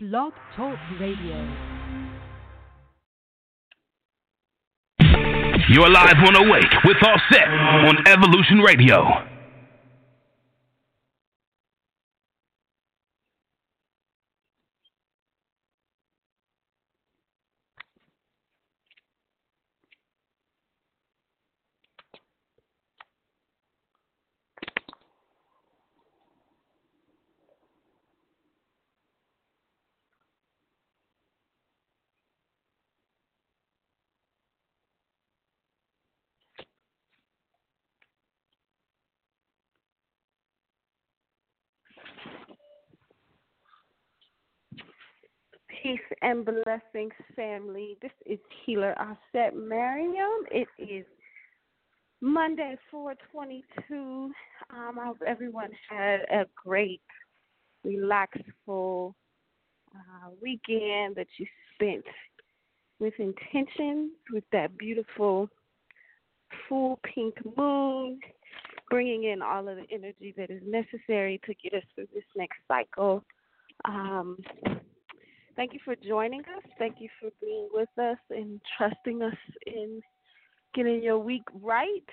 Blog Talk Radio. You're live on Awake with Auset on Evolution Radio. Peace and blessings, family. This is Healer Auset Mariam. It is Monday, 422. Um, I hope everyone had a great, relaxful uh, weekend that you spent with intention, with that beautiful full pink moon, bringing in all of the energy that is necessary to get us through this next cycle. Um, Thank you for joining us. Thank you for being with us and trusting us in getting your week right,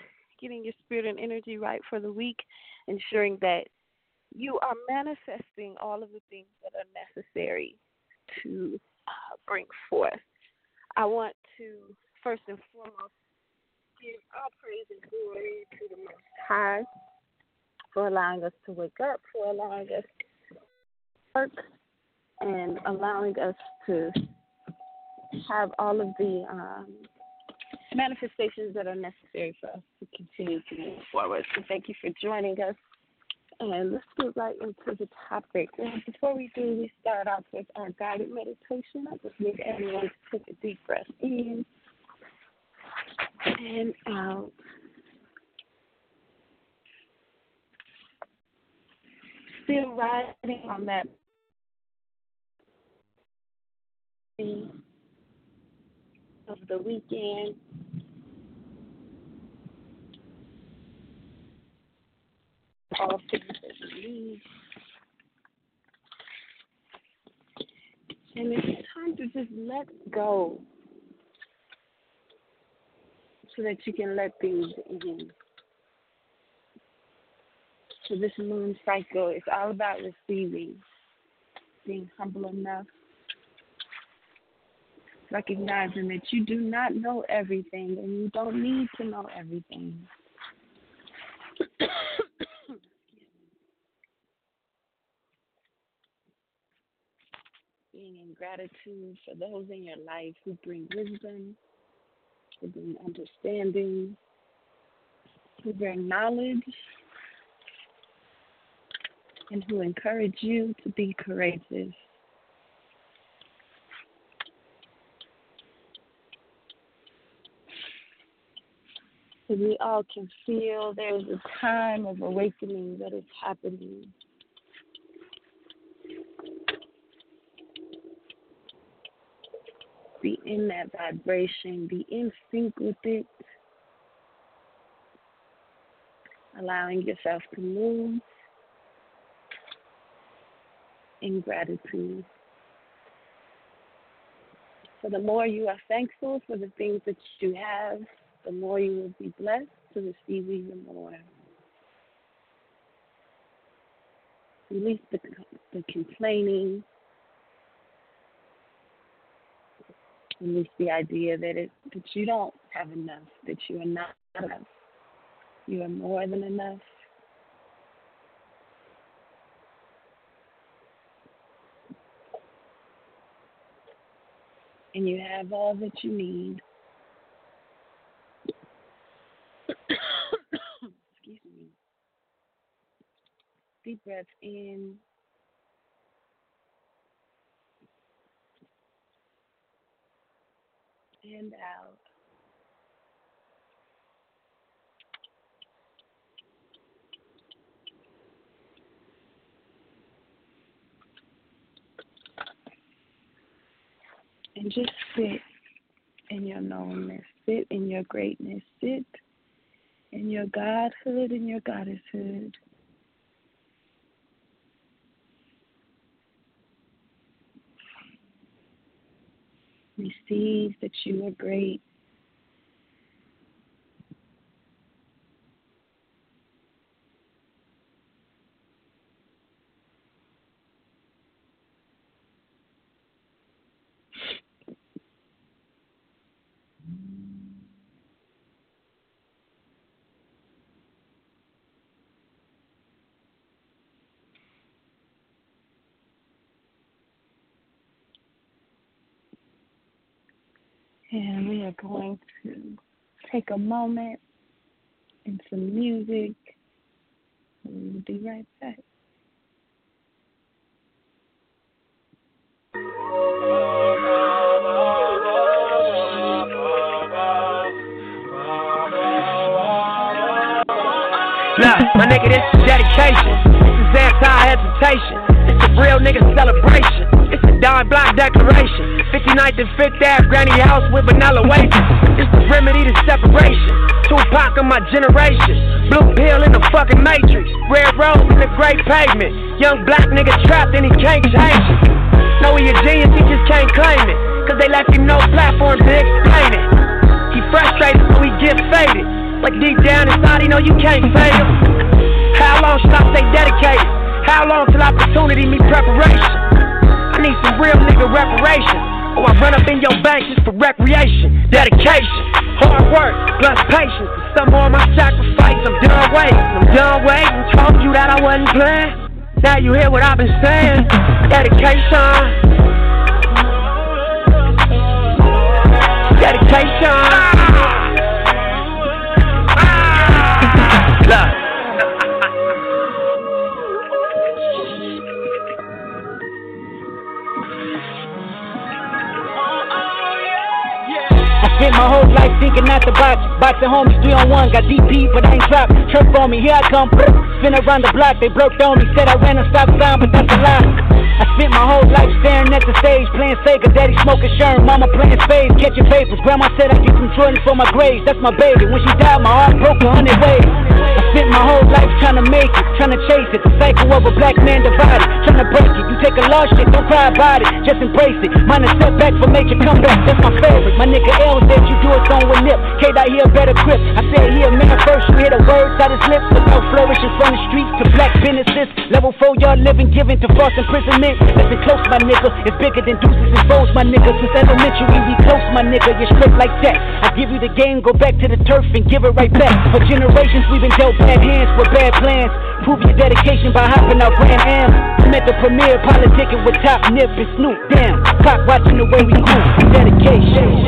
getting your spirit and energy right for the week, ensuring that you are manifesting all of the things that are necessary to uh, bring forth. I want to first and foremost give all praise and glory to the Most High for allowing us to wake up, for allowing us to work and allowing us to have all of the um, manifestations that are necessary for us to continue to move forward. So thank you for joining us. And let's get right into the topic. And before we do, we start off with our guided meditation. I just need everyone to take a deep breath in and out. Still riding on that of the weekend. All things that we need. And it's time to just let go so that you can let things in. So this moon cycle is all about receiving, being humble enough recognizing that you do not know everything and you don't need to know everything. Being in gratitude for those in your life who bring wisdom, who bring understanding, who bring knowledge, and who encourage you to be courageous. So we all can feel there's a time of awakening that is happening. Be in that vibration, be in sync with it, allowing yourself to move in gratitude. So, the more you are thankful for the things that you have, the more you will be blessed to receive even more. Release the, the complaining. Release the idea that it that you don't have enough, that you are not enough. You are more than enough. And you have all that you need. Deep breath in. And out. And just sit in your knownness, sit in your greatness, sit in your godhood and your goddesshood. Receive that you are great. And we are going to take a moment and some music. We'll be right back. Look, my nigga, this is dedication. This is anti-hesitation. It's a real nigga celebration. A dime block declaration. 59th and 5th Ave, granny house with vanilla wafers. It's the remedy to separation. Tupac of my generation. Blue pill in the fucking matrix. Red rose in the great pavement. Young black nigga trapped and he can't change it. Know he a genius, he just can't claim it. Cause they left him no platform to explain it. He frustrated, so he get faded. But deep down inside, he know you can't fail. How long should I stay dedicated? How long till opportunity meet preparation? Need some real nigga reparations. Or I run up in your bank just for recreation, dedication, hard work, plus patience. Some more my sacrifice. I'm done waiting, I'm done waiting. Told you that I wasn't playing. Now you hear what I've been saying. Dedication. Dedication. Ah! Ah! Look. Spent thinking not to box. Boxing homies three on one, got DP, but I ain't dropped. Trip on me, here I come. Spin around the block, they broke on me. Said I ran a stop sign, but that's a lie. I spent my whole life staring at the stage, playing Sega, daddy smoking Sherm, mama playing spades, catching papers. Grandma said I get some Jordans for my grades, that's my baby. When she died, my heart broke a hundred ways. Spent my whole life trying to make it, trying to chase it. The cycle of a black man divided, trying to break it. You take a lost shit, don't cry about it, just embrace it. Mine is setback for major comeback, that's my favorite. My nigga L said you do it on with nip. K dot here better grip. I said here, man, first you hear the words out his lips. About flourishing from the streets to black businesses. Level four, y'all living, giving to false imprisonment. Listen close, my nigga. It's bigger than deuces and foes, my nigga. Since elementary, we close, my nigga. You're straight like that. I give you the game, go back to the turf and give it right back. For generations, we've been dealt bad hands with bad plans. Prove your dedication by hopping out Grand Am. I'm at the premiere, politicking with Top Nip and Snoop. Damn, clock watching the way we move. Dedication.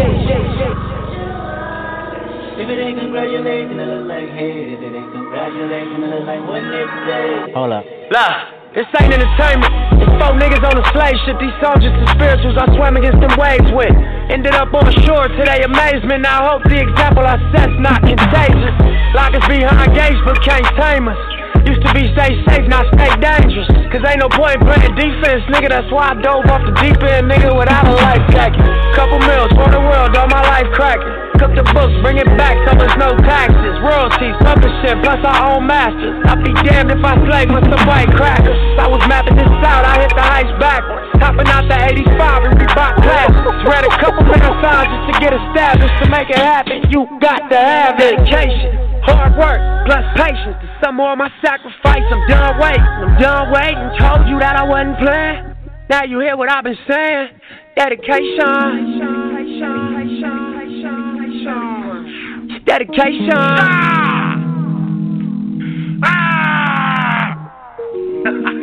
If it ain't congratulating, it look like hate. If it ain't congratulating, it look like what next day. Hold up. Blah. This ain't entertainment. Four niggas on a slave ship. These soldiers and spirituals I swam against them waves with. Ended up on shore to their amazement. I hope the example I set's not contagious. Lock us behind gates but can't tame us. Used to be stay safe, now stay dangerous. Cause ain't no point playing defense, nigga. That's why I dove off the deep end, nigga, without a life jacket. Couple meals for the world, all my life cracking. Cook the books, bring it back, so there's no taxes. Royalties, publishing, plus our own masters. I'd be damned if I slave with some white crackers. I was mapping this out, I hit the heights backwards. Topping out the 85 and Reebok classics. Read a couple signs just to get established. To make it happen, you got to have dedication. Hard work plus patience. To some more of my sacrifice. I'm done waiting. I'm done waiting. Told you that I wasn't playing. Now you hear what I've been saying. Dedication. Dedication. Ah!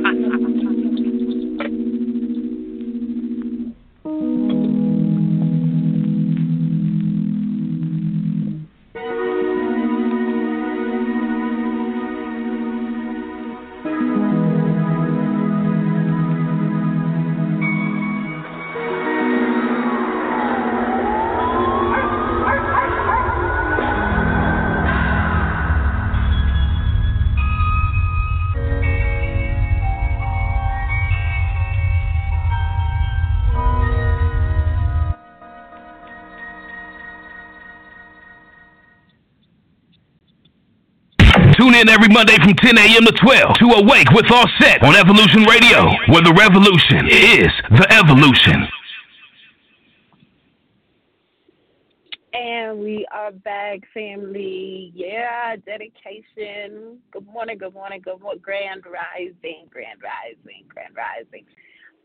Tune in every Monday from 10 a.m. to 12 to Awake with Auset on Evolution Radio, where the revolution is the evolution. And we are back, family. Yeah, dedication. Good morning, good morning, good morning. Grand rising, grand rising, grand rising.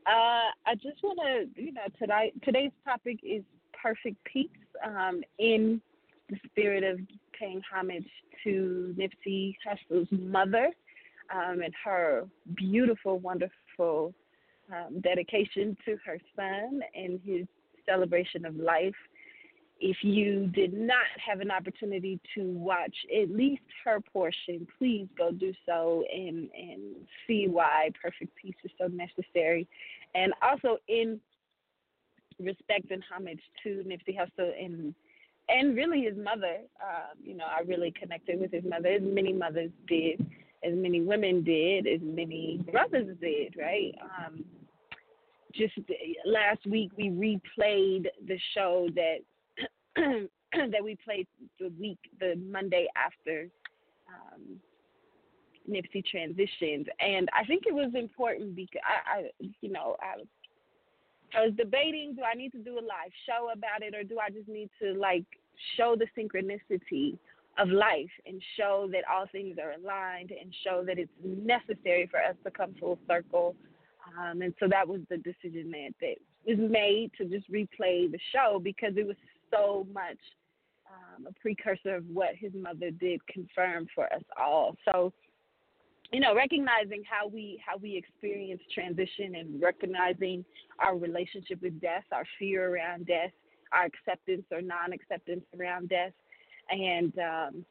Uh, I just want to, you know, tonight today's topic is perfect peace. Um, in the spirit of paying homage to Nipsey Hussle's mother um, and her beautiful, wonderful um, dedication to her son and his celebration of life. If you did not have an opportunity to watch at least her portion, please go do so and, and see why perfect peace is so necessary. And also in respect and homage to Nipsey Hussle and and really his mother. Um, you know, I really connected with his mother, as many mothers did, as many women did, as many brothers did, right? Um, just last week we replayed the show that that we played the week, the Monday after um, Nipsey transitioned, and I think it was important because I, I you know, I I was debating do I need to do a live show about it or do I just need to like show the synchronicity of life and show that all things are aligned and show that it's necessary for us to come full circle. Um, and so that was the decision that, that was made to just replay the show because it was so much um, a precursor of what his mother did confirm for us all. So you know, recognizing how we how we experience transition and recognizing our relationship with death, our fear around death, our acceptance or non-acceptance around death, and um,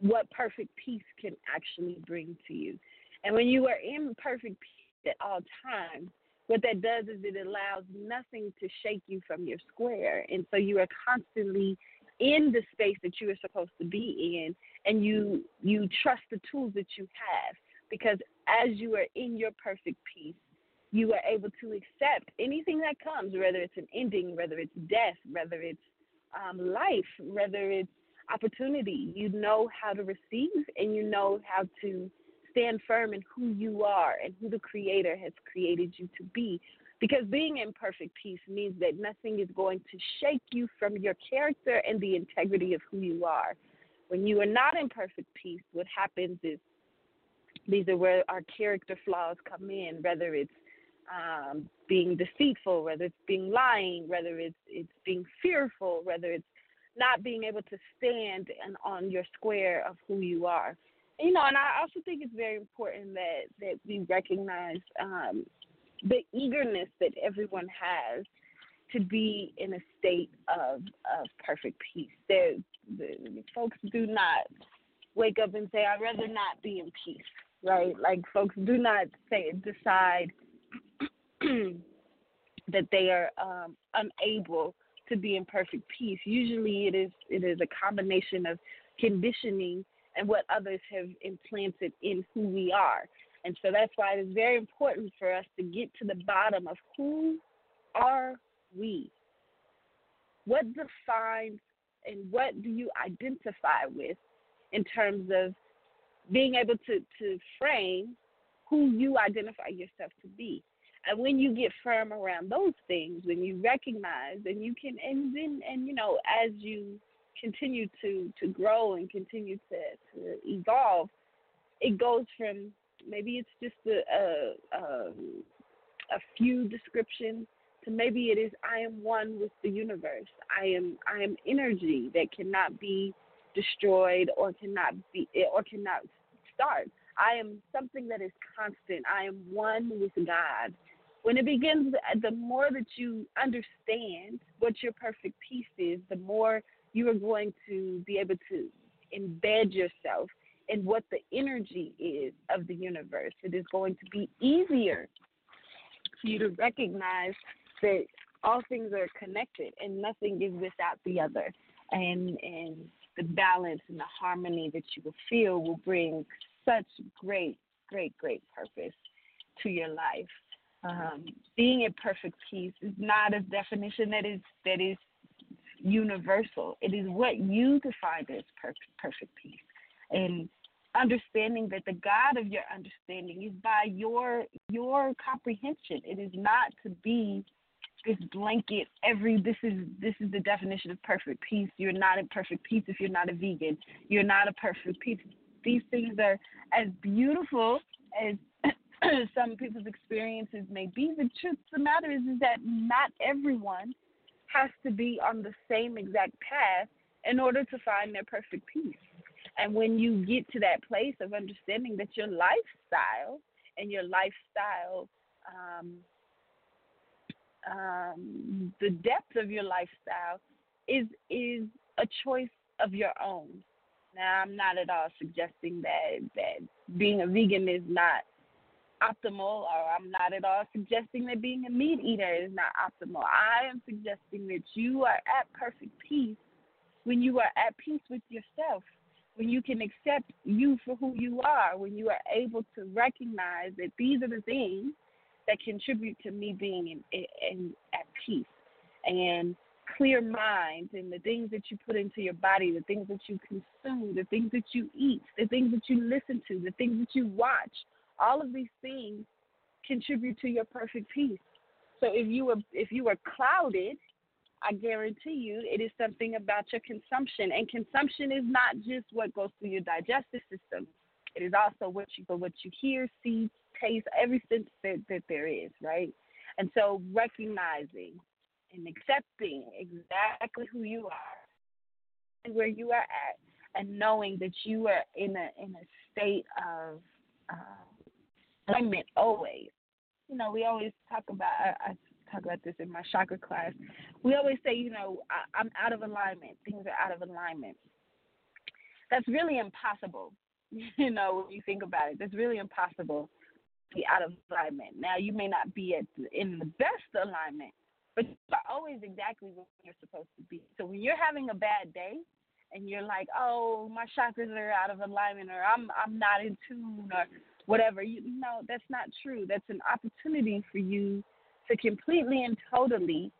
what perfect peace can actually bring to you. And when you are in perfect peace at all times, what that does is it allows nothing to shake you from your square, and so you are constantly in the space that you are supposed to be in and you you trust the tools that you have because as you are in your perfect peace you are able to accept anything that comes whether it's an ending whether it's death whether it's um, life whether it's opportunity you know how to receive and you know how to stand firm in who you are and who the creator has created you to be because being in perfect peace means that nothing is going to shake you from your character and the integrity of who you are. When you are not in perfect peace, what happens is these are where our character flaws come in, whether it's um, being deceitful, whether it's being lying, whether it's it's being fearful, whether it's not being able to stand and on your square of who you are. You know, and I also think it's very important that that we recognize um, the eagerness that everyone has to be in a state of of perfect peace. There, the, folks do not wake up and say, "I'd rather not be in peace." Right? Like folks do not say decide that they are um, unable to be in perfect peace. Usually, it is it is a combination of conditioning and what others have implanted in who we are. And so that's why it is very important for us to get to the bottom of who are we? What defines and what do you identify with in terms of being able to, to frame who you identify yourself to be? And when you get firm around those things, when you recognize and you can and then and you know, as you continue to to grow and continue to, to evolve, it goes from maybe it's just a a, a, a few descriptions to maybe it is I am one with the universe. I am I am energy that cannot be destroyed or cannot be eh, or cannot start. I am something that is constant. I am one with God. When it begins, the more that you understand what your perfect peace is, the more you are going to be able to embed yourself in what the energy is of the universe. It is going to be easier for you to recognize that all things are connected and nothing is without the other. And and the balance and the harmony that you will feel will bring such great, great, great purpose to your life. Um, being a perfect peace is not a definition that is that is universal. It is what you define as perfect, perfect peace. And understanding that the God of your understanding is by your your comprehension. It is not to be this blanket every this is this is the definition of perfect peace. You're not a perfect peace if you're not a vegan. You're not a perfect peace. These things are as beautiful as some people's experiences may be. The truth of the matter is, is that not everyone has to be on the same exact path in order to find their perfect peace. And when you get to that place of understanding that your lifestyle and your lifestyle, um, um, the depth of your lifestyle is is a choice of your own. Now, I'm not at all suggesting that that being a vegan is not optimal, or I'm not at all suggesting that being a meat eater is not optimal. I am suggesting that you are at perfect peace when you are at peace with yourself, when you can accept you for who you are, when you are able to recognize that these are the things that contribute to me being in, in, at peace. And clear minds and the things that you put into your body, the things that you consume, the things that you eat, the things that you listen to, the things that you watch, all of these things contribute to your perfect peace. So if you were if you were clouded, I guarantee you it is something about your consumption. And consumption is not just what goes through your digestive system. It is also what you what you hear, see, taste, every sense that, that there is, right? And so recognizing and accepting exactly who you are and where you are at and knowing that you are in a in a state of uh, alignment always. You know, we always talk about, I, I talk about this in my chakra class. We always say, you know, I, I'm out of alignment. Things are out of alignment. That's really impossible. You know, when you think about it, that's really impossible to be out of alignment. Now, you may not be at in the best alignment, but you're always exactly where you're supposed to be. So when you're having a bad day, and you're like, oh, my chakras are out of alignment, or I'm I'm not in tune, or whatever. You know, that's not true. That's an opportunity for you to completely and totally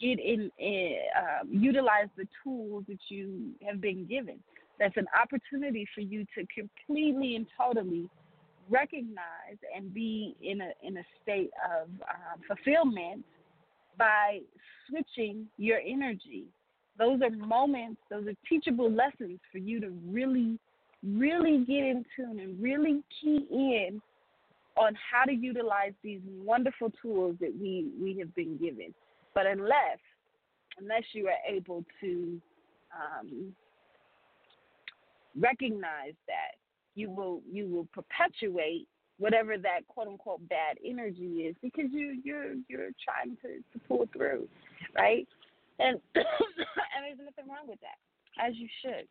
get in, uh, utilize the tools that you have been given. That's an opportunity for you to completely and totally recognize and be in a in a state of uh, fulfillment by switching your energy. Those are moments, those are teachable lessons for you to really really get in tune and really key in on how to utilize these wonderful tools that we, we have been given. But unless unless you are able to um, recognize that, you will you will perpetuate whatever that quote unquote bad energy is because you you're you're trying to, to pull through, right? And and there's nothing wrong with that, as you should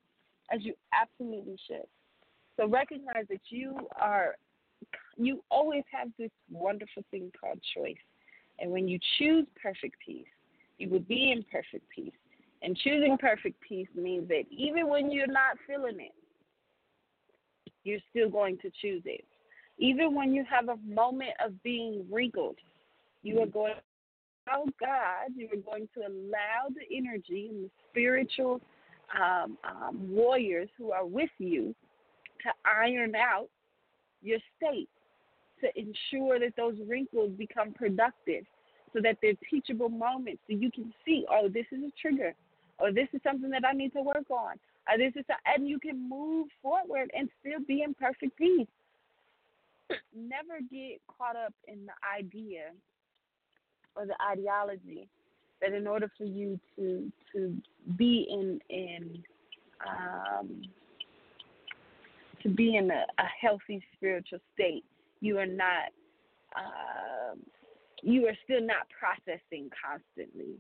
as you absolutely should. So recognize that you are you always have this wonderful thing called choice. And when you choose perfect peace, you will be in perfect peace. And choosing perfect peace means that even when you're not feeling it, you're still going to choose it. Even when you have a moment of being wrinkled, you are mm-hmm. going to oh God, you are going to allow the energy and the spiritual um, um, warriors who are with you to iron out your state, to ensure that those wrinkles become productive, so that they're teachable moments, so you can see, oh, this is a trigger, or this is something that I need to work on, or this is, a, and you can move forward and still be in perfect peace. Never get caught up in the idea or the ideology that in order for you to to be in in um, to be in a, a healthy spiritual state, you are not um, you are still not processing constantly,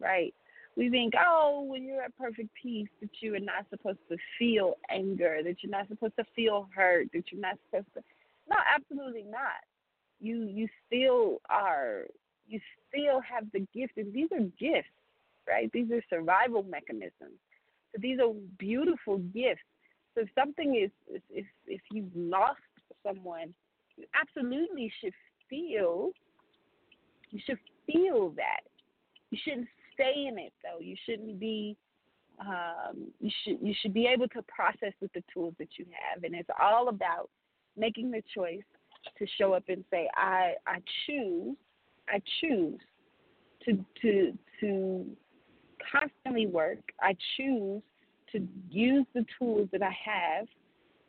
right? We think, oh, when you're at perfect peace, that you are not supposed to feel anger, that you're not supposed to feel hurt, that you're not supposed to. No, absolutely not. You you still are you still have the gift, and these are gifts, right? These are survival mechanisms. So these are beautiful gifts. So if something is, if if you've lost someone, you absolutely should feel. You should feel that. You shouldn't stay in it though. You shouldn't be. Um, you should you should be able to process with the tools that you have, and it's all about making the choice to show up and say, I I choose I choose to to to constantly work. I choose to use the tools that I have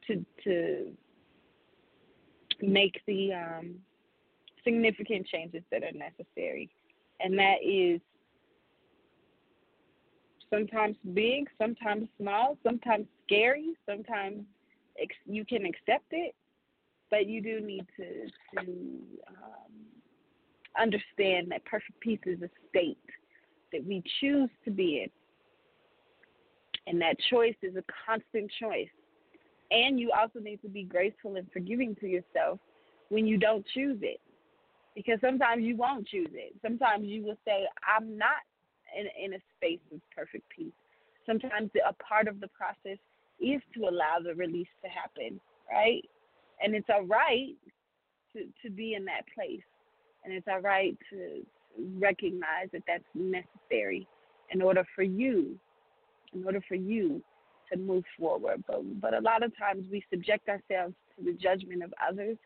to to make the um, significant changes that are necessary, and that is sometimes big, sometimes small, sometimes scary, sometimes ex- you can accept it, but you do need to to um, understand that perfect peace is a state that we choose to be in, and that choice is a constant choice. And you also need to be graceful and forgiving to yourself when you don't choose it, because sometimes you won't choose it. Sometimes you will say, "I'm not in, in a space of perfect peace." Sometimes a part of the process is to allow the release to happen, right? And it's all right to, to be in that place. And it's all right to recognize that that's necessary in order for you, in order for you to move forward. But, but a lot of times we subject ourselves to the judgment of others.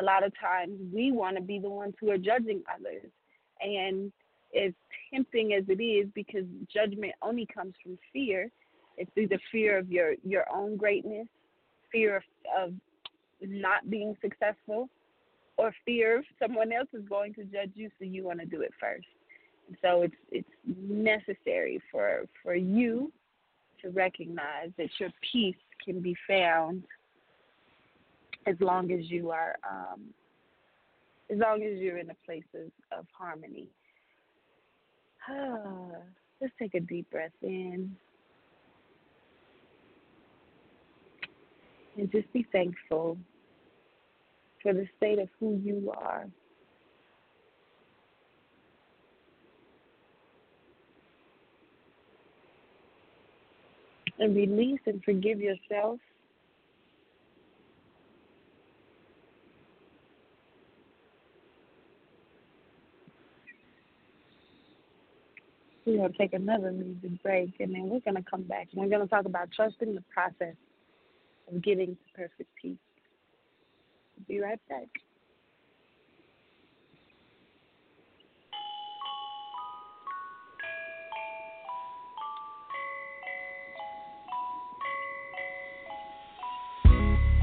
A lot of times we want to be the ones who are judging others. And as tempting as it is, because judgment only comes from fear, it's either fear of your, your own greatness, fear of, of not being successful, or fear someone else is going to judge you, so you want to do it first. And so it's it's necessary for for you to recognize that your peace can be found as long as you are um, as long as you're in a place of, of harmony. Let's take a deep breath in. And just be thankful for the state of who you are. And release and forgive yourself. We're going to take another music break and then we're going to come back and we're going to talk about trusting the process of getting to perfect peace. Be right back.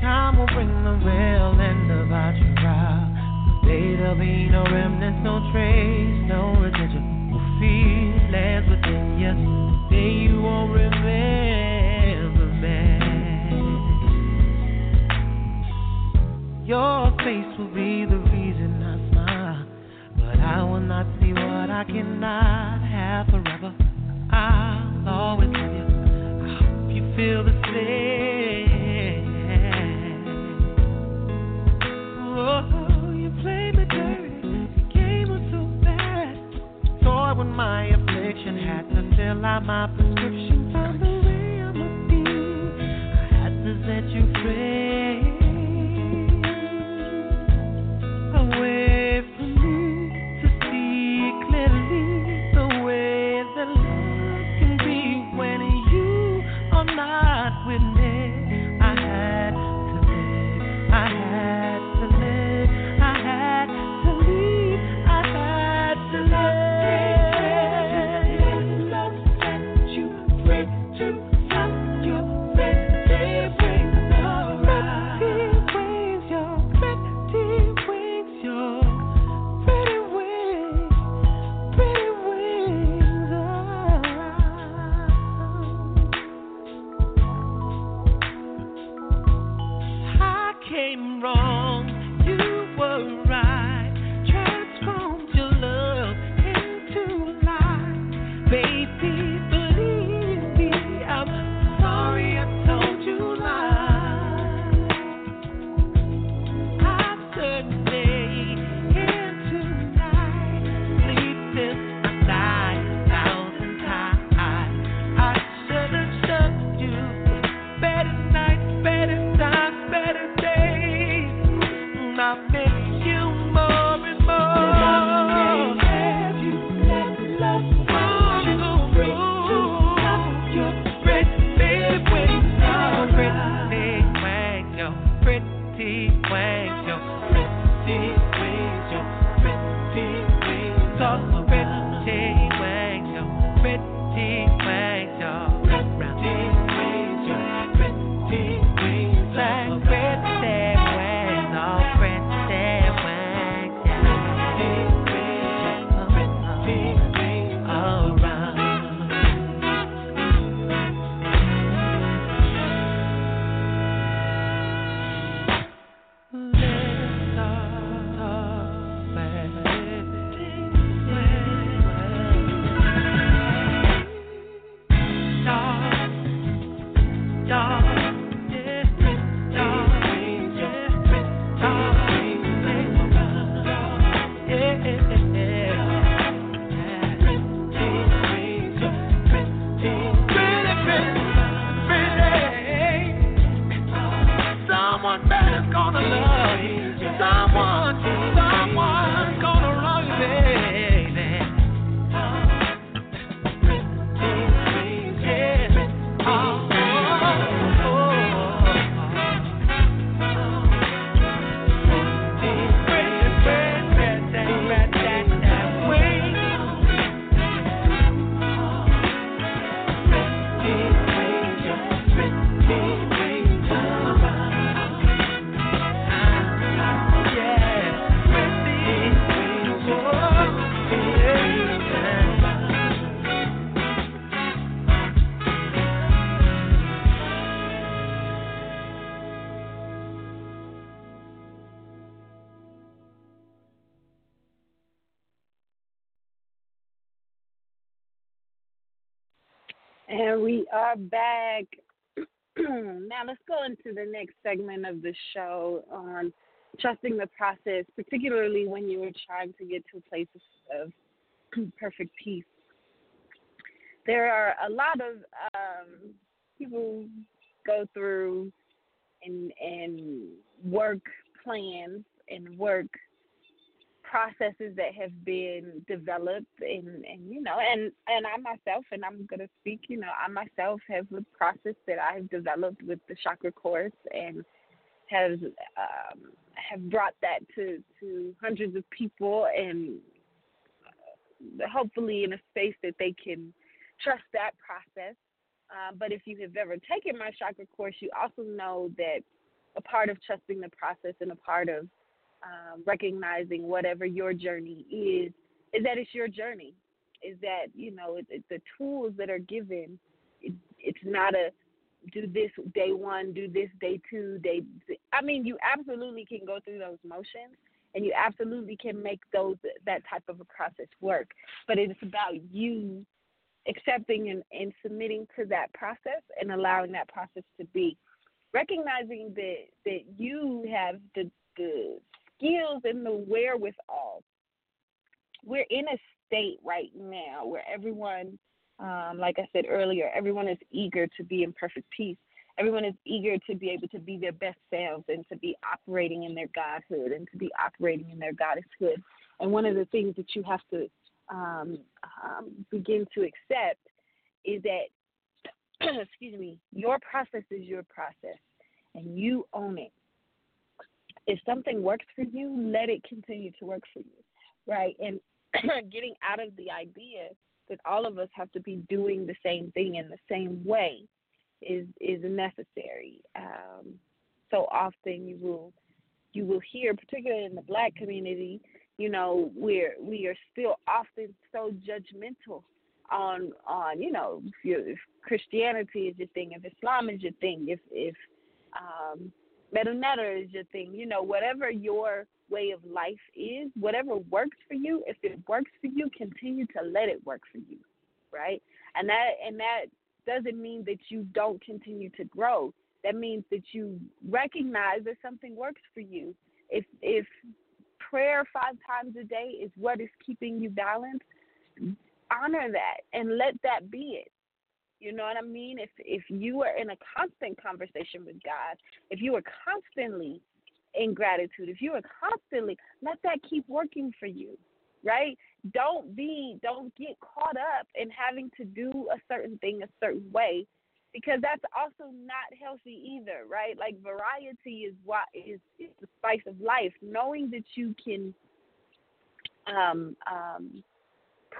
Time will bring the real end about your trial. The day there'll be no remnants, no trace, no residual feelings within you. Day you won't remember Your face will be the reason I smile, but I will not see what I cannot have forever. I'll always love you. I hope you feel the same. Oh, you played me dirty. The game was so bad. Toy with my affliction, had to fill out my prescription. Found the way I must be. I had to set you free. Back. now let's go into the next segment of the show on trusting the process, particularly when you are trying to get to a place of perfect peace. There are a lot of um, people go through and and work plans and work processes that have been developed and and you know and and I myself and I'm to speak you know I myself have a process that I've developed with the chakra course and has um, have brought that to to hundreds of people and hopefully in a space that they can trust that process. Uh, but if you have ever taken my chakra course you also know that a part of trusting the process and a part of um, recognizing whatever your journey is, is that it's your journey. Is that you know it, it, the tools that are given. It, it's not a do this day one, do this day two, day. I mean, you absolutely can go through those motions, and you absolutely can make those that type of a process work. But it's about you accepting and, and submitting to that process and allowing that process to be. Recognizing that that you have the the skills and the wherewithal. We're in a state right now where everyone, um, like I said earlier, everyone is eager to be in perfect peace. Everyone is eager to be able to be their best selves and to be operating in their godhood and to be operating in their goddesshood. And one of the things that you have to um, um, begin to accept is that, excuse me, your process is your process and you own it if something works for you, let it continue to work for you, right? And getting out of the idea that all of us have to be doing the same thing in the same way is is necessary. Um, so often you will you will hear, particularly in the black community, you know, we're we are still often so judgmental on on you know if, if Christianity is your thing, if Islam is your thing, if if um, Metanetta is your thing. You know, whatever your way of life is, whatever works for you, if it works for you, continue to let it work for you. Right? And that and that doesn't mean that you don't continue to grow. That means that you recognize that something works for you. If if prayer five times a day is what is keeping you balanced, honor that and let that be it. You know what I mean? If if you are in a constant conversation with God, if you are constantly in gratitude, if you are constantly let that keep working for you, right? Don't be don't get caught up in having to do a certain thing a certain way because that's also not healthy either, right? Like variety is what is, is the spice of life. Knowing that you can um, um,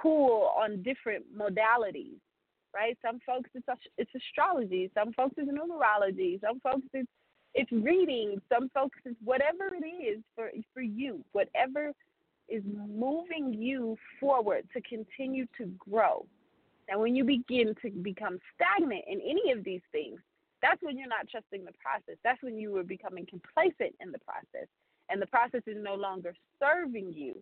pull on different modalities right? Some folks it's it's astrology, some folks it's numerology, some folks it's it's reading, some folks it's whatever it is for for you, whatever is moving you forward to continue to grow. And when you begin to become stagnant in any of these things, that's when you're not trusting the process. That's when you are becoming complacent in the process. And the process is no longer serving you.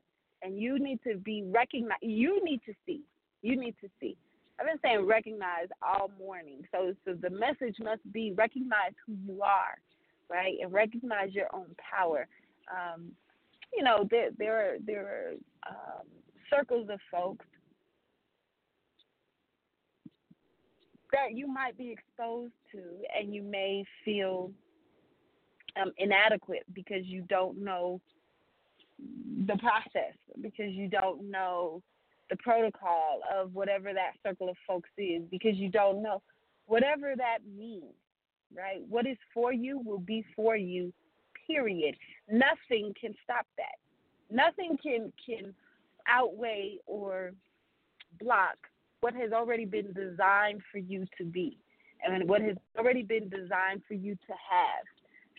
And you need to be recognized. You need to see. You need to see I've been saying recognize all morning. So, so the message must be recognize who you are, right, and recognize your own power. Um, you know, there there are there are um, circles of folks that you might be exposed to, and you may feel um, inadequate because you don't know the process, because you don't know the protocol of whatever that circle of folks is because you don't know whatever that means, right? What is for you will be for you, period. Nothing can stop that. Nothing can can outweigh or block what has already been designed for you to be and what has already been designed for you to have.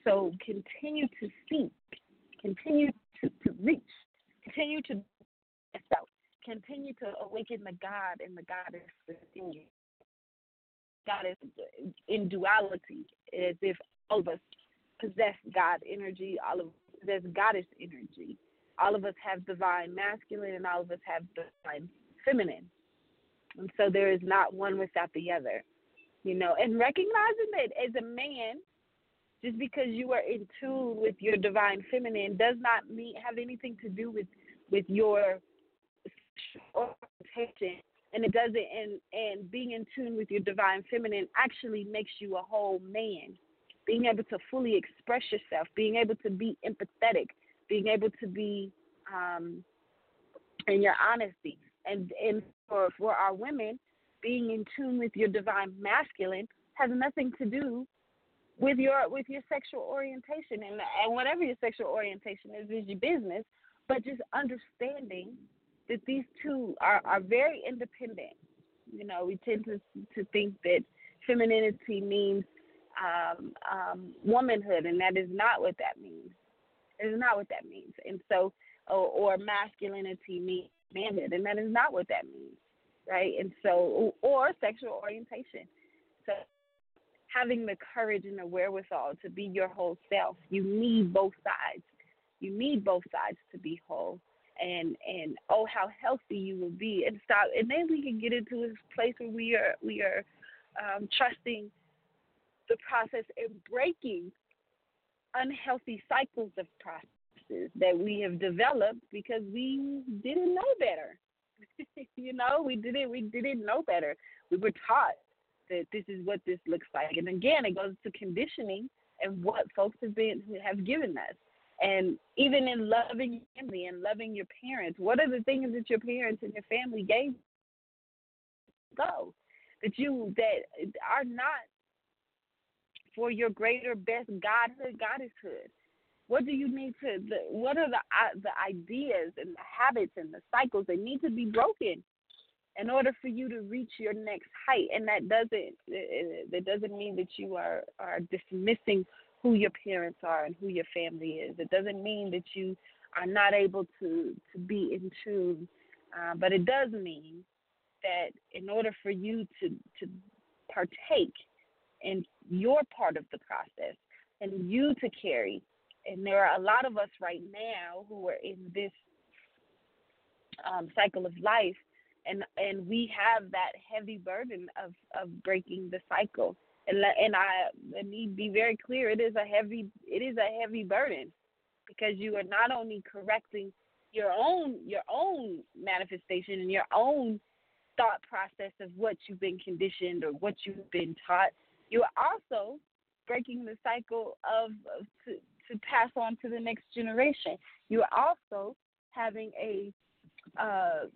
So continue to seek, continue to, to reach, continue to yourself continue to awaken the God and the goddess within you. God is in duality, as if all of us possess God energy, all of us possess goddess energy. All of us have divine masculine, and all of us have divine feminine. And so there is not one without the other. You know, and recognizing that as a man, just because you are in tune with your divine feminine does not mean have anything to do with with your orientation and it doesn't and and being in tune with your divine feminine actually makes you a whole man. Being able to fully express yourself being able to be empathetic being able to be um in your honesty. And and for for our women being in tune with your divine masculine has nothing to do with your with your sexual orientation. And and whatever your sexual orientation is is your business. But just understanding that these two are are very independent you know we tend to to think that femininity means um um womanhood and that is not what that means it is not what that means and so or, or masculinity means manhood and that is not what that means right and so or sexual orientation so having the courage and the wherewithal to be your whole self. You need both sides. You need both sides to be whole. And and oh how healthy you will be and stop and then we can get into this place where we are we are um, trusting the process and breaking unhealthy cycles of processes that we have developed because we didn't know better. you know, we didn't we didn't know better. We were taught that this is what this looks like. And again, it goes to conditioning and what folks have been have given us. And even in loving family and loving your parents, what are the things that your parents and your family gave go that you that are not for your greater best godhood, goddesshood? What do you need to? The, what are the uh, the ideas and the habits and the cycles that need to be broken in order for you to reach your next height and that doesn't that doesn't mean that you are are dismissing who your parents are and who your family is. It doesn't mean that you are not able to to be in tune uh, but it does mean that in order for you to to partake in your part of the process and you to carry and there are a lot of us right now who are in this um, cycle of life and and we have that heavy burden of of breaking the cycle and and I need be very clear it is a heavy it is a heavy burden because you are not only correcting your own your own manifestation and your own thought process of what you've been conditioned or what you've been taught you are also breaking the cycle of, of to to pass on to the next generation. You are also having a uh,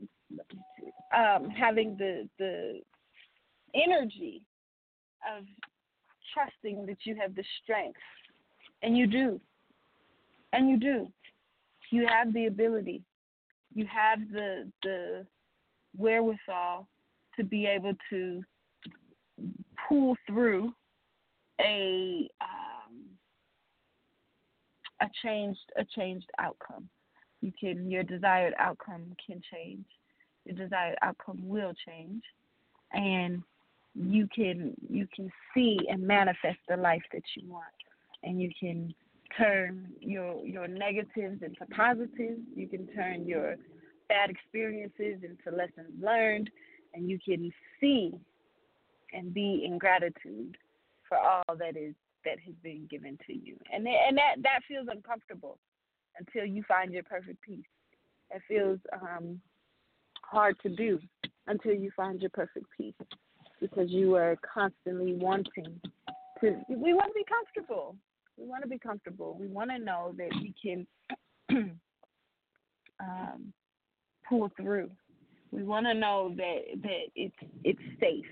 um, having the the energy of trusting that you have the strength, and you do, and you do. You have the ability. You have the the wherewithal to be able to pull through a um, a changed a changed outcome. You can your desired outcome can change your desired outcome will change and you can you can see and manifest the life that you want. And you can turn your your negatives into positives. You can turn your bad experiences into lessons learned. And you can see and be in gratitude for all that is that has been given to you. And and that that feels uncomfortable until you find your perfect peace. It feels um hard to do until you find your perfect peace because you are constantly wanting to we want to be comfortable. We want to be comfortable. We want to know that we can um, pull through. We want to know that that it's it's safe.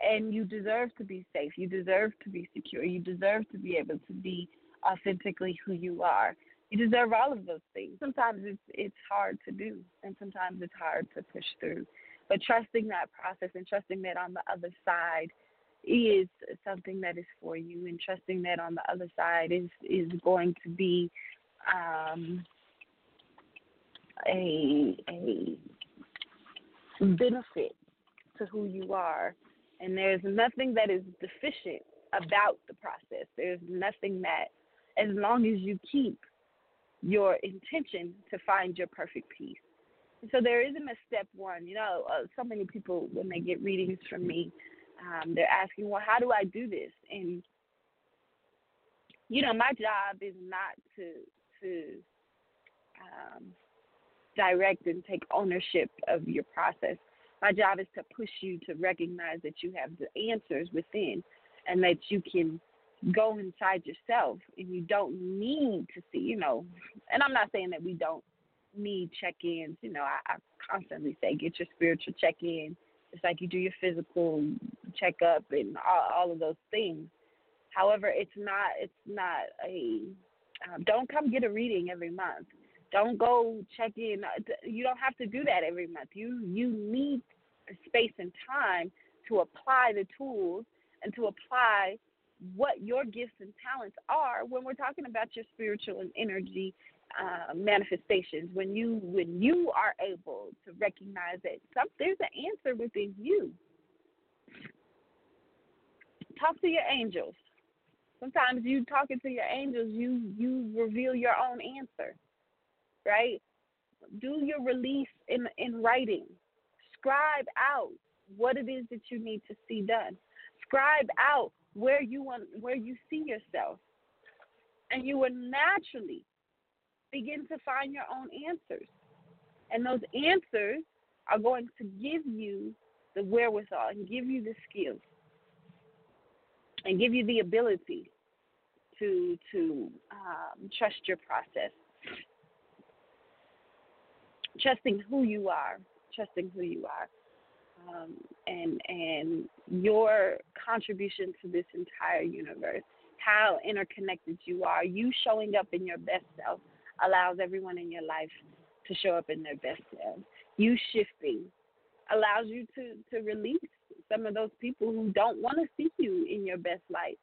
And you deserve to be safe. You deserve to be secure. You deserve to be able to be authentically who you are. You deserve all of those things. Sometimes it's it's hard to do, and sometimes it's hard to push through. But trusting that process and trusting that on the other side is something that is for you, and trusting that on the other side is is going to be um, a a benefit to who you are. And there's nothing that is deficient about the process. There's nothing that, as long as you keep your intention to find your perfect peace. So there isn't a step one. You know, uh, so many people when they get readings from me, um, they're asking, "Well, how do I do this?" And you know, my job is not to to um, direct and take ownership of your process. My job is to push you to recognize that you have the answers within, and that you can go inside yourself, and you don't need to see. You know, and I'm not saying that we don't need check-ins. You know, I, I constantly say get your spiritual check-in. It's like you do your physical checkup and all, all of those things. However, it's not it's not a um, don't come get a reading every month. Don't go check in. You don't have to do that every month. You you need space and time to apply the tools and to apply what your gifts and talents are when we're talking about your spiritual and energy uh, manifestations. When you when you are able to recognize that some, there's an answer within you. Talk to your angels. Sometimes you talking to your angels, you you reveal your own answer, right? Do your release in in writing. Scribe out what it is that you need to see done. Scribe out where you want where you see yourself, and you will naturally begin to find your own answers. And those answers are going to give you the wherewithal and give you the skills and give you the ability to to um, trust your process, trusting who you are, trusting who you are, um, and and your contribution to this entire universe, how interconnected you are. You showing up in your best self allows everyone in your life to show up in their best self. You shifting allows you to to release some of those people who don't want to see you in your best light.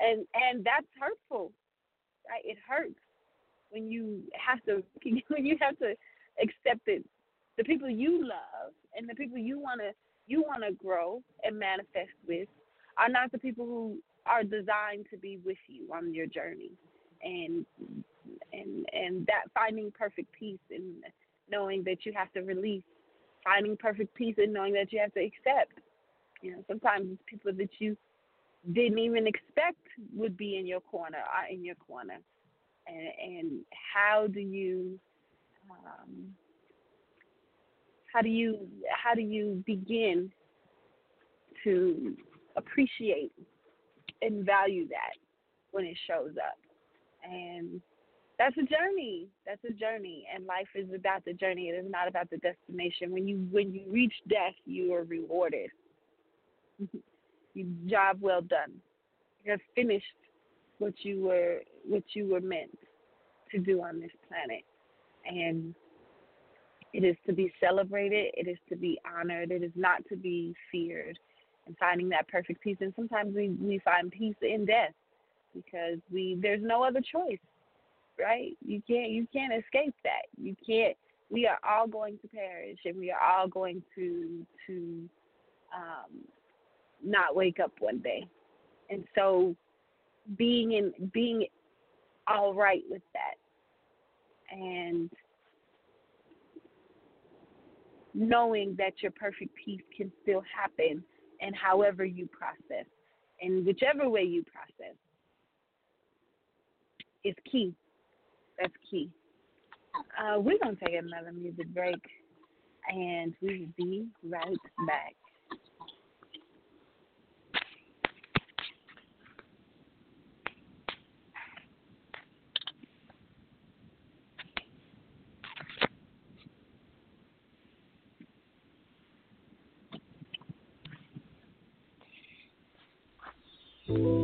And and that's hurtful. Right? It hurts when you have to when you have to accept it. The people you love and the people you wanna you wanna grow and manifest with are not the people who are designed to be with you on your journey. And and and that finding perfect peace and knowing that you have to release finding perfect peace and knowing that you have to accept. You know, sometimes it's people that you didn't even expect would be in your corner are in your corner. And, and how do you um, how do you how do you begin to appreciate and value that when it shows up? And that's a journey. That's a journey, and life is about the journey. It is not about the destination. When you when you reach death, you are rewarded. you job well done. You have finished what you were what you were meant to do on this planet, and it is to be celebrated. It is to be honored. It is not to be feared. And finding that perfect peace. And sometimes we we find peace in death because we there's no other choice right? You can't you can't escape that. You can't. We are all going to perish, and we are all going to to um, not wake up one day. And so, being in being all right with that, and knowing that your perfect peace can still happen, and however you process, and whichever way you process, is key that's key. Uh, we're going to take another music break, and we will be right back. Honey, if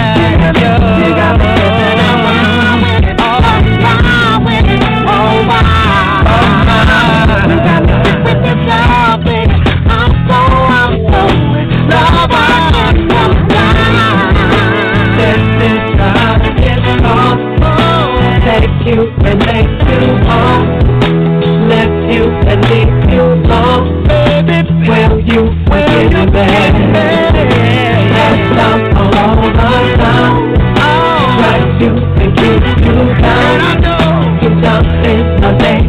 You something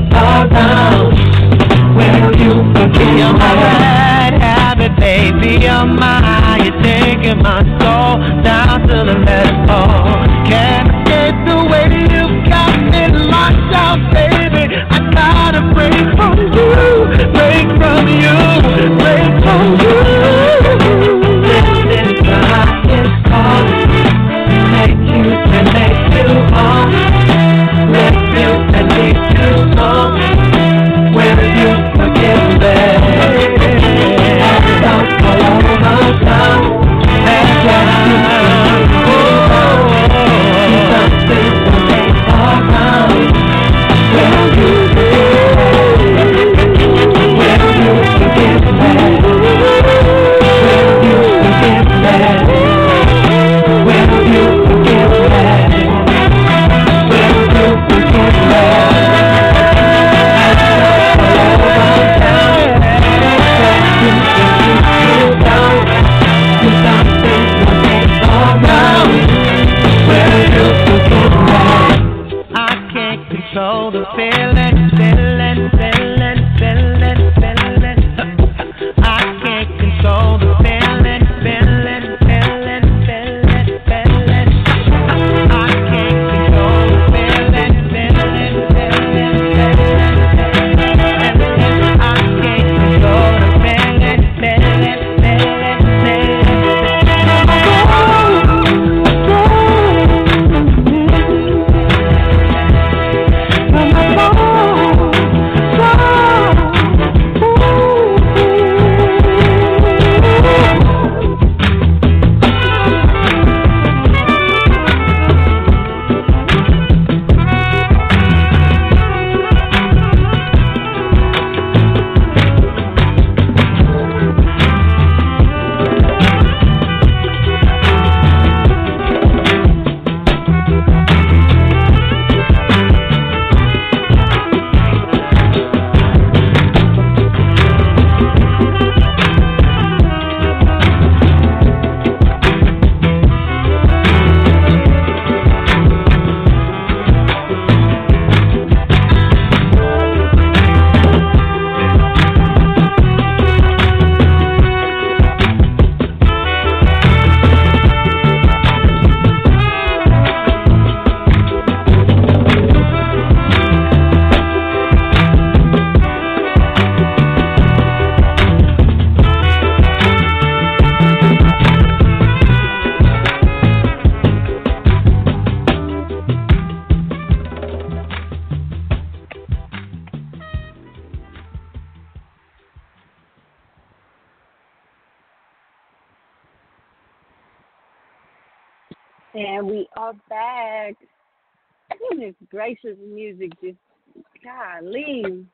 Goodness gracious, music just golly.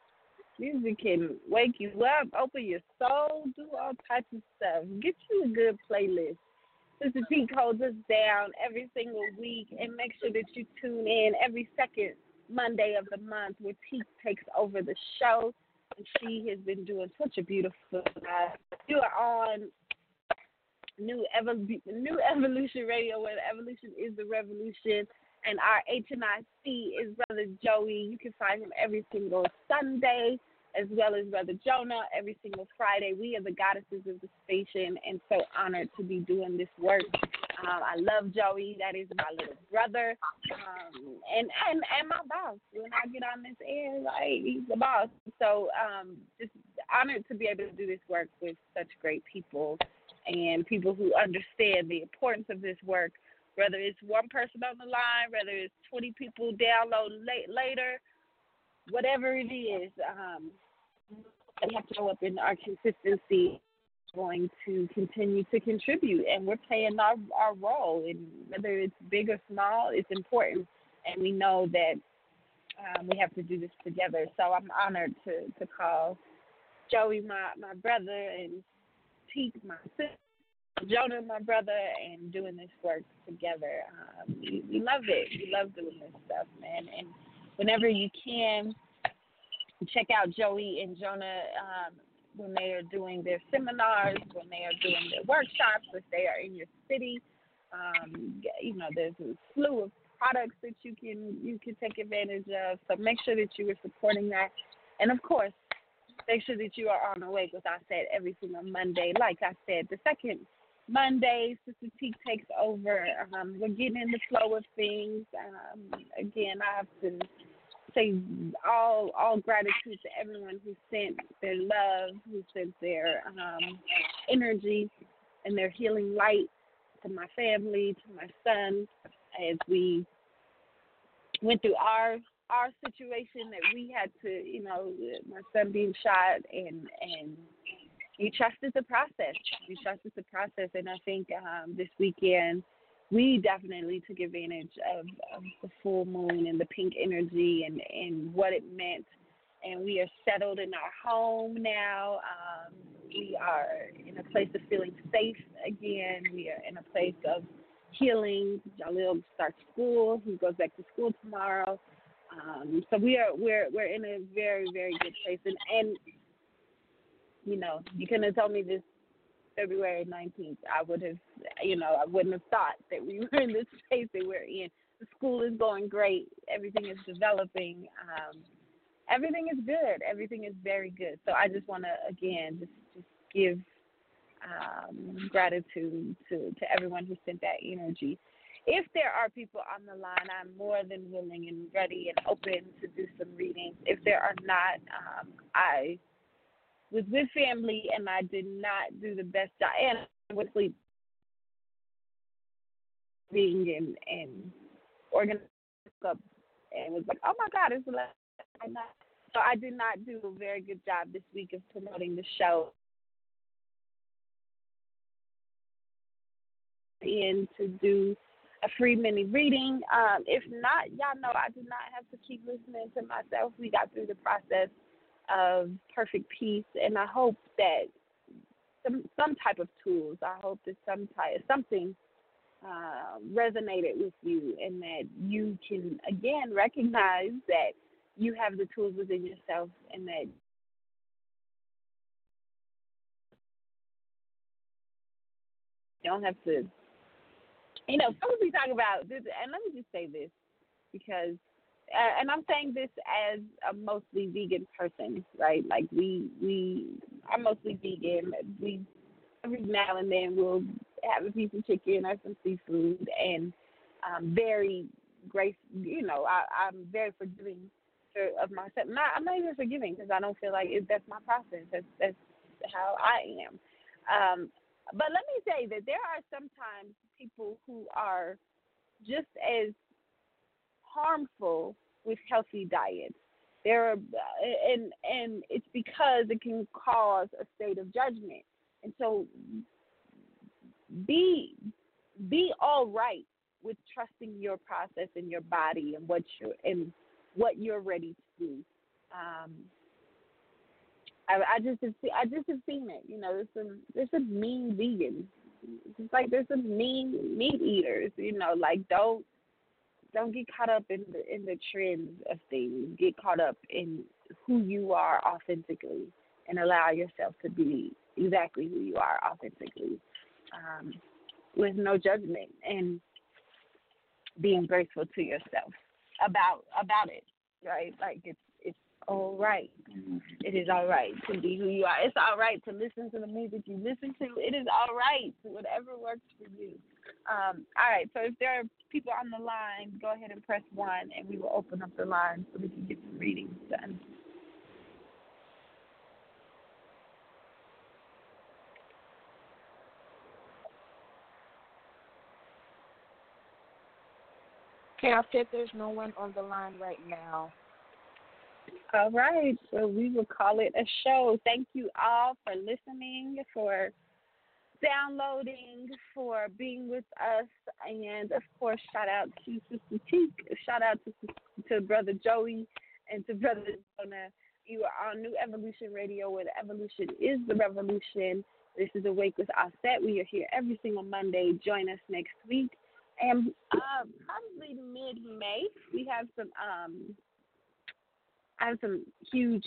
Music can wake you up, open your soul, do all types of stuff. Get you a good playlist. Sister Teak holds us down every single week and make sure that you tune in every second Monday of the month where Teak takes over the show. And she has been doing such a beautiful job. You are on New Evol- New Evolution Radio, where the evolution is the revolution. And our H and I C is Brother Joey. You can find him every single Sunday, as well as Brother Jonah every single Friday. We are the goddesses of the station, and so honored to be doing this work. Um, I love Joey. That is my little brother, um, and and and my boss. When I get on this air, like he's the boss. So um, just honored to be able to do this work with such great people and people who understand the importance of this work, whether it's one person on the line, whether it's 20 people download late, later, whatever it is, um, we have to show up in our consistency going to continue to contribute. And we're playing our, our role and whether it's big or small it's important. And we know that um, we have to do this together. So i'm honored to, to call joey my, my brother and Teak, my sister, Jonah, my brother, and doing this work together. Um, we, we love it. We love doing this stuff, man. And whenever you can, check out Joey and Jonah um, when they are doing their seminars, when they are doing their workshops, if they are in your city. Um, you know, there's a slew of products that you can you can take advantage of. So make sure that you are supporting that, and of course, make sure that you are on Awake with I said every single Monday. Like I said, the second Monday, Sister T takes over. Um, we're getting in the flow of things. Um, again, I have to say all all gratitude to everyone who sent their love, who sent their um, energy and their healing light to my family, to my son, as we went through our our situation that we had to, you know, my son being shot and and you trusted the process. You trusted the process, and I think um, this weekend we definitely took advantage of, of the full moon and the pink energy and and what it meant. And we are settled in our home now. Um, we are in a place of feeling safe again. We are in a place of healing. Jalil starts school. He goes back to school tomorrow. Um, so we are we're we're in a very very good place. And and you know you couldn't have told me this February 19th. I would have you know I wouldn't have thought that we were in this space that we're in. The school is going great. Everything is developing. Um, everything is good. Everything is very good. So I just want to again just just give um, gratitude to to everyone who sent that energy. If there are people on the line, I'm more than willing and ready and open to do some readings. If there are not, um, I was with family and I did not do the best job. And I was sleep being and and organizing up and was like, oh my God, it's the last night. So I did not do a very good job this week of promoting the show. And to do a free mini reading. Um, if not, y'all know I do not have to keep listening to myself. We got through the process of perfect peace, and I hope that some some type of tools. I hope that some type something uh, resonated with you, and that you can again recognize that you have the tools within yourself, and that you don't have to. You know, we talk about this, and let me just say this because and I'm saying this as a mostly vegan person, right? Like we we I'm mostly vegan. We every now and then we'll have a piece of chicken or some seafood, and um, very grace. You know, I, I'm very forgiving of myself. Not I'm not even forgiving because I don't feel like it, that's my process. That's that's how I am. Um, but let me say that there are sometimes people who are just as harmful with healthy diets. There are, and and it's because it can cause a state of judgment. And so, be be all right with trusting your process and your body and what you're and what you're ready to do. Um, I, I just have see, I just have seen it. You know, there's some there's some mean vegans. It's like there's some mean meat eaters. You know, like don't don't get caught up in the in the trends of things. Get caught up in who you are authentically, and allow yourself to be exactly who you are authentically, um, with no judgment and being grateful to yourself about about it. Right? Like it's it's all right. It is all right to be who you are. It's all right to listen to the music you listen to. It is all right to whatever works for you. Um, all right. So if there are people on the line, go ahead and press one, and we will open up the line so we can get some readings done. Okay, I said there's no one on the line right now. All right, so we will call it a show. Thank you all for listening, for downloading, for being with us, and of course, shout out to Sister Teak, shout out to to Brother Joey, and to Brother Jonah. You are on New Evolution Radio, where the evolution is the revolution. This is Awake with Auset. We are here every single Monday. Join us next week, and uh, probably mid-May we have some um, I have some huge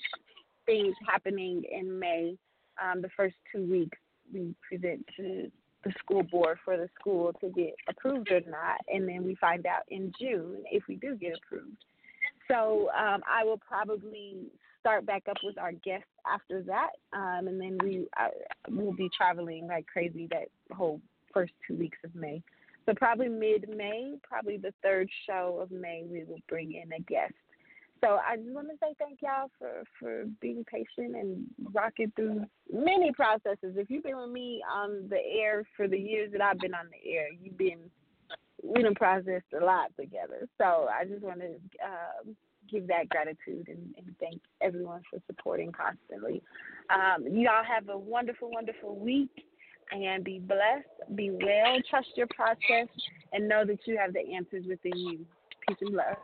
things happening in May. Um, the first two weeks, we present to the school board for the school to get approved or not, and then we find out in June if we do get approved. So um, I will probably start back up with our guests after that, um, and then we I, will be traveling like crazy that whole first two weeks of May. So probably mid-May, probably the third show of May, we will bring in a guest so I just want to say thank y'all for for being patient and rocking through many processes. If you've been with me on the air for the years that I've been on the air, you've been we done processed a lot together. So I just want to um, give that gratitude and, and thank everyone for supporting constantly. Um, y'all have a wonderful, wonderful week and be blessed, be well, trust your process, and know that you have the answers within you. Peace and love.